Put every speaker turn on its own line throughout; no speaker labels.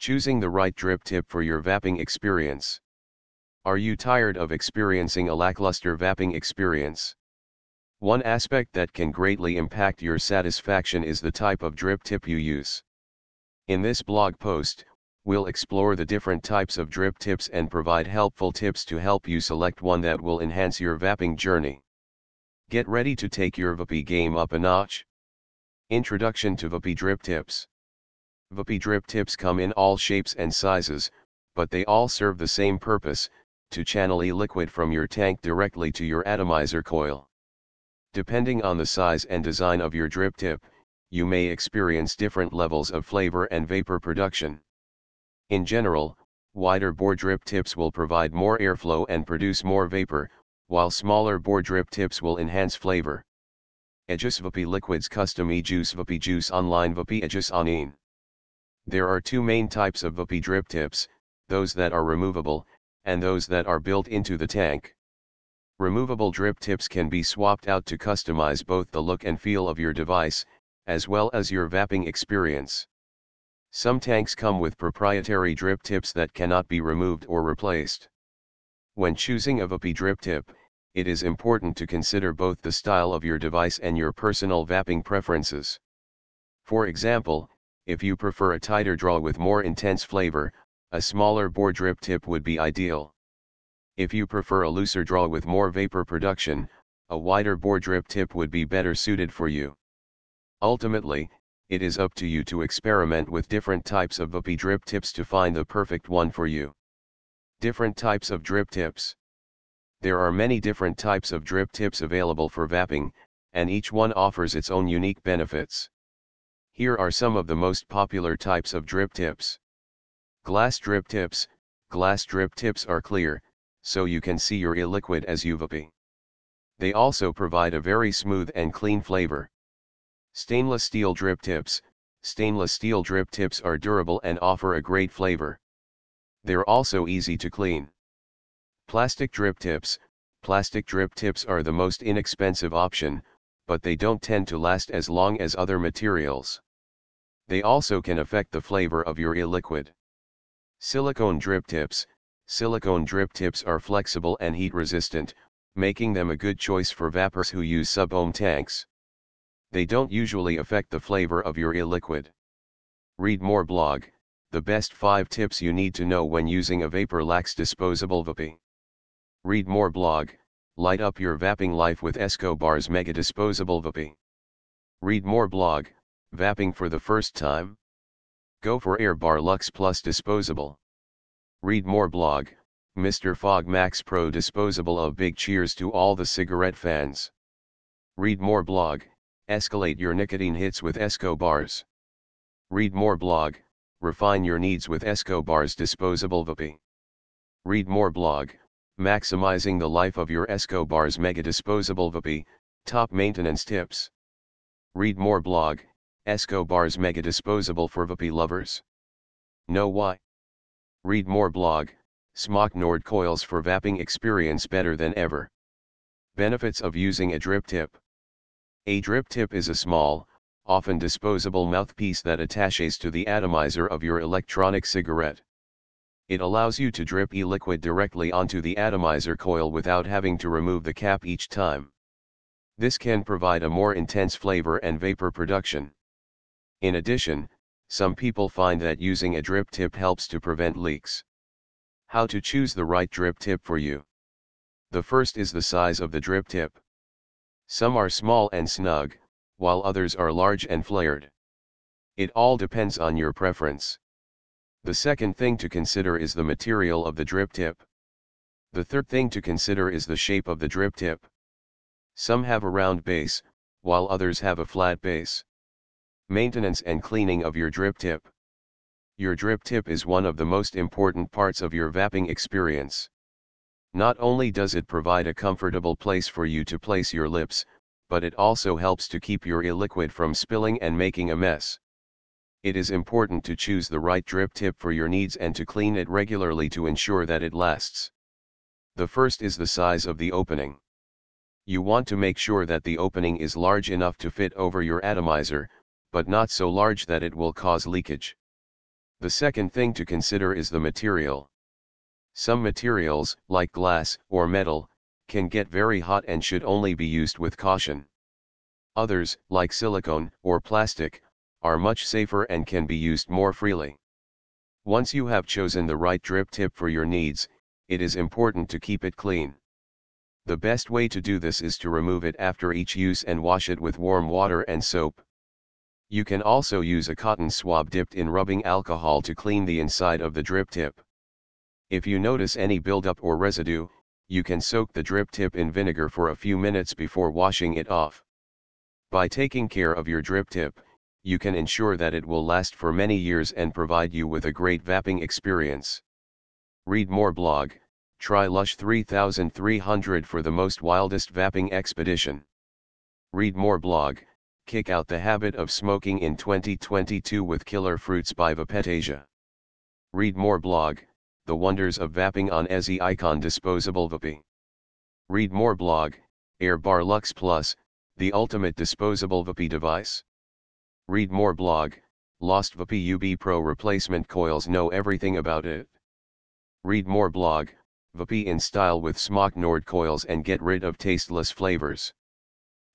Choosing the right drip tip for your vaping experience. Are you tired of experiencing a lackluster vaping experience? One aspect that can greatly impact your satisfaction is the type of drip tip you use. In this blog post, we'll explore the different types of drip tips and provide helpful tips to help you select one that will enhance your vaping journey. Get ready to take your vaping game up a notch. Introduction to vaping drip tips. Vaping drip tips come in all shapes and sizes, but they all serve the same purpose, to channel e-liquid from your tank directly to your atomizer coil. Depending on the size and design of your drip tip, you may experience different levels of flavor and vapor production. In general, wider bore drip tips will provide more airflow and produce more vapor, while smaller bore drip tips will enhance flavor. Aegis Vaping Liquids Custom E-Juice Vaping Juice Online Vaping Aegis Onin. There are two main types of Vaping drip tips, those that are removable, and those that are built into the tank. Removable drip tips can be swapped out to customize both the look and feel of your device, as well as your vaping experience. Some tanks come with proprietary drip tips that cannot be removed or replaced. When choosing a vaping drip tip, it is important to consider both the style of your device and your personal vaping preferences. For example, if you prefer a tighter draw with more intense flavor, a smaller bore drip tip would be ideal. If you prefer a looser draw with more vapor production, a wider bore drip tip would be better suited for you. Ultimately, it is up to you to experiment with different types of vaping drip tips to find the perfect one for you. Different types of drip tips. There are many different types of drip tips available for vaping, and each one offers its own unique benefits. Here are some of the most popular types of drip tips. Glass drip tips, glass drip tips are clear, so you can see your e-liquid as UVP. They also provide a very smooth and clean flavor. Stainless steel drip tips, stainless steel drip tips are durable and offer a great flavor. They're also easy to clean. Plastic drip tips, plastic drip tips are the most inexpensive option, but they don't tend to last as long as other materials. They also can affect the flavor of your e-liquid. Silicone drip tips, Silicone drip tips are flexible and heat resistant, making them a good choice for vapors who use sub-ohm tanks. They don't usually affect the flavor of your e-liquid. Read more blog, the best 5 tips you need to know when using a Vapor Lax disposable vaping. Read more blog, light up your vaping life with Esco Bars Mega Disposable vaping. Read more blog, vaping for the first time? Go for Airbar Lux Plus Disposable. Read more blog, Mr. Fog Max Pro disposable of big cheers to all the cigarette fans. Read more blog, escalate your nicotine hits with Esco bars. Read more blog, refine your needs with Esco bars disposable vaping. Read more blog, maximizing the life of your Esco bars mega disposable vaping, top maintenance tips. Read more blog, Esco Bars mega disposable for vaping lovers. Know why? Read more blog, SMOK Nord coils for vaping experience better than ever. Benefits of using a drip tip. A drip tip is a small, often disposable mouthpiece that attaches to the atomizer of your electronic cigarette. It allows you to drip e-liquid directly onto the atomizer coil without having to remove the cap each time. This can provide a more intense flavor and vapor production. In addition, some people find that using a drip tip helps to prevent leaks. How to choose the right drip tip for you. The first is the size of the drip tip. Some are small and snug, while others are large and flared. It all depends on your preference. The second thing to consider is the material of the drip tip. The third thing to consider is the shape of the drip tip. Some have a round base, while others have a flat base. Maintenance and cleaning of your drip tip. Your drip tip is one of the most important parts of your vaping experience. Not only does it provide a comfortable place for you to place your lips, but it also helps to keep your e-liquid from spilling and making a mess. It is important to choose the right drip tip for your needs and to clean it regularly to ensure that it lasts. The first is the size of the opening. You want to make sure that the opening is large enough to fit over your atomizer, but not so large that it will cause leakage. The second thing to consider is the material. Some materials, like glass or metal, can get very hot and should only be used with caution. Others, like silicone or plastic, are much safer and can be used more freely. Once you have chosen the right drip tip for your needs, it is important to keep it clean. The best way to do this is to remove it after each use and wash it with warm water and soap. You can also use a cotton swab dipped in rubbing alcohol to clean the inside of the drip tip. If you notice any buildup or residue, you can soak the drip tip in vinegar for a few minutes before washing it off. By taking care of your drip tip, you can ensure that it will last for many years and provide you with a great vaping experience. Read more blog, try Lush 3300 for the most wildest vaping expedition. Read more blog, kick out the habit of smoking in 2022 with Killer Fruits by Vapetasia. Read more blog, the wonders of vaping on Ezzy Icon disposable vape. Read more blog, Airbar Lux Plus, the ultimate disposable vape device. Read more blog, Lost Vape UB Pro replacement coils know everything about it. Read more blog, Vapi in style with SMOK Nord coils and get rid of tasteless flavors.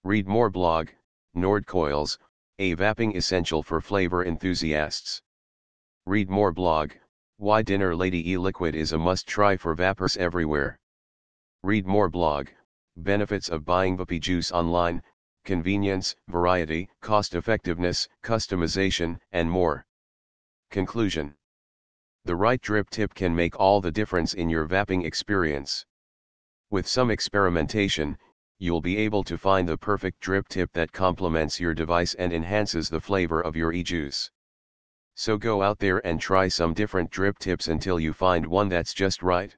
Read more blog, Nord coils, a vaping essential for flavor enthusiasts. Read more blog, Why Dinner Lady e-liquid is a must-try for vapers everywhere. Read more blog, Benefits of buying Vapi juice online, convenience, variety, cost-effectiveness, customization, and more. Conclusion The right drip tip can make all the difference in your vaping experience. With some experimentation, you'll be able to find the perfect drip tip that complements your device and enhances the flavor of your e-juice. So go out there and try some different drip tips until you find one that's just right.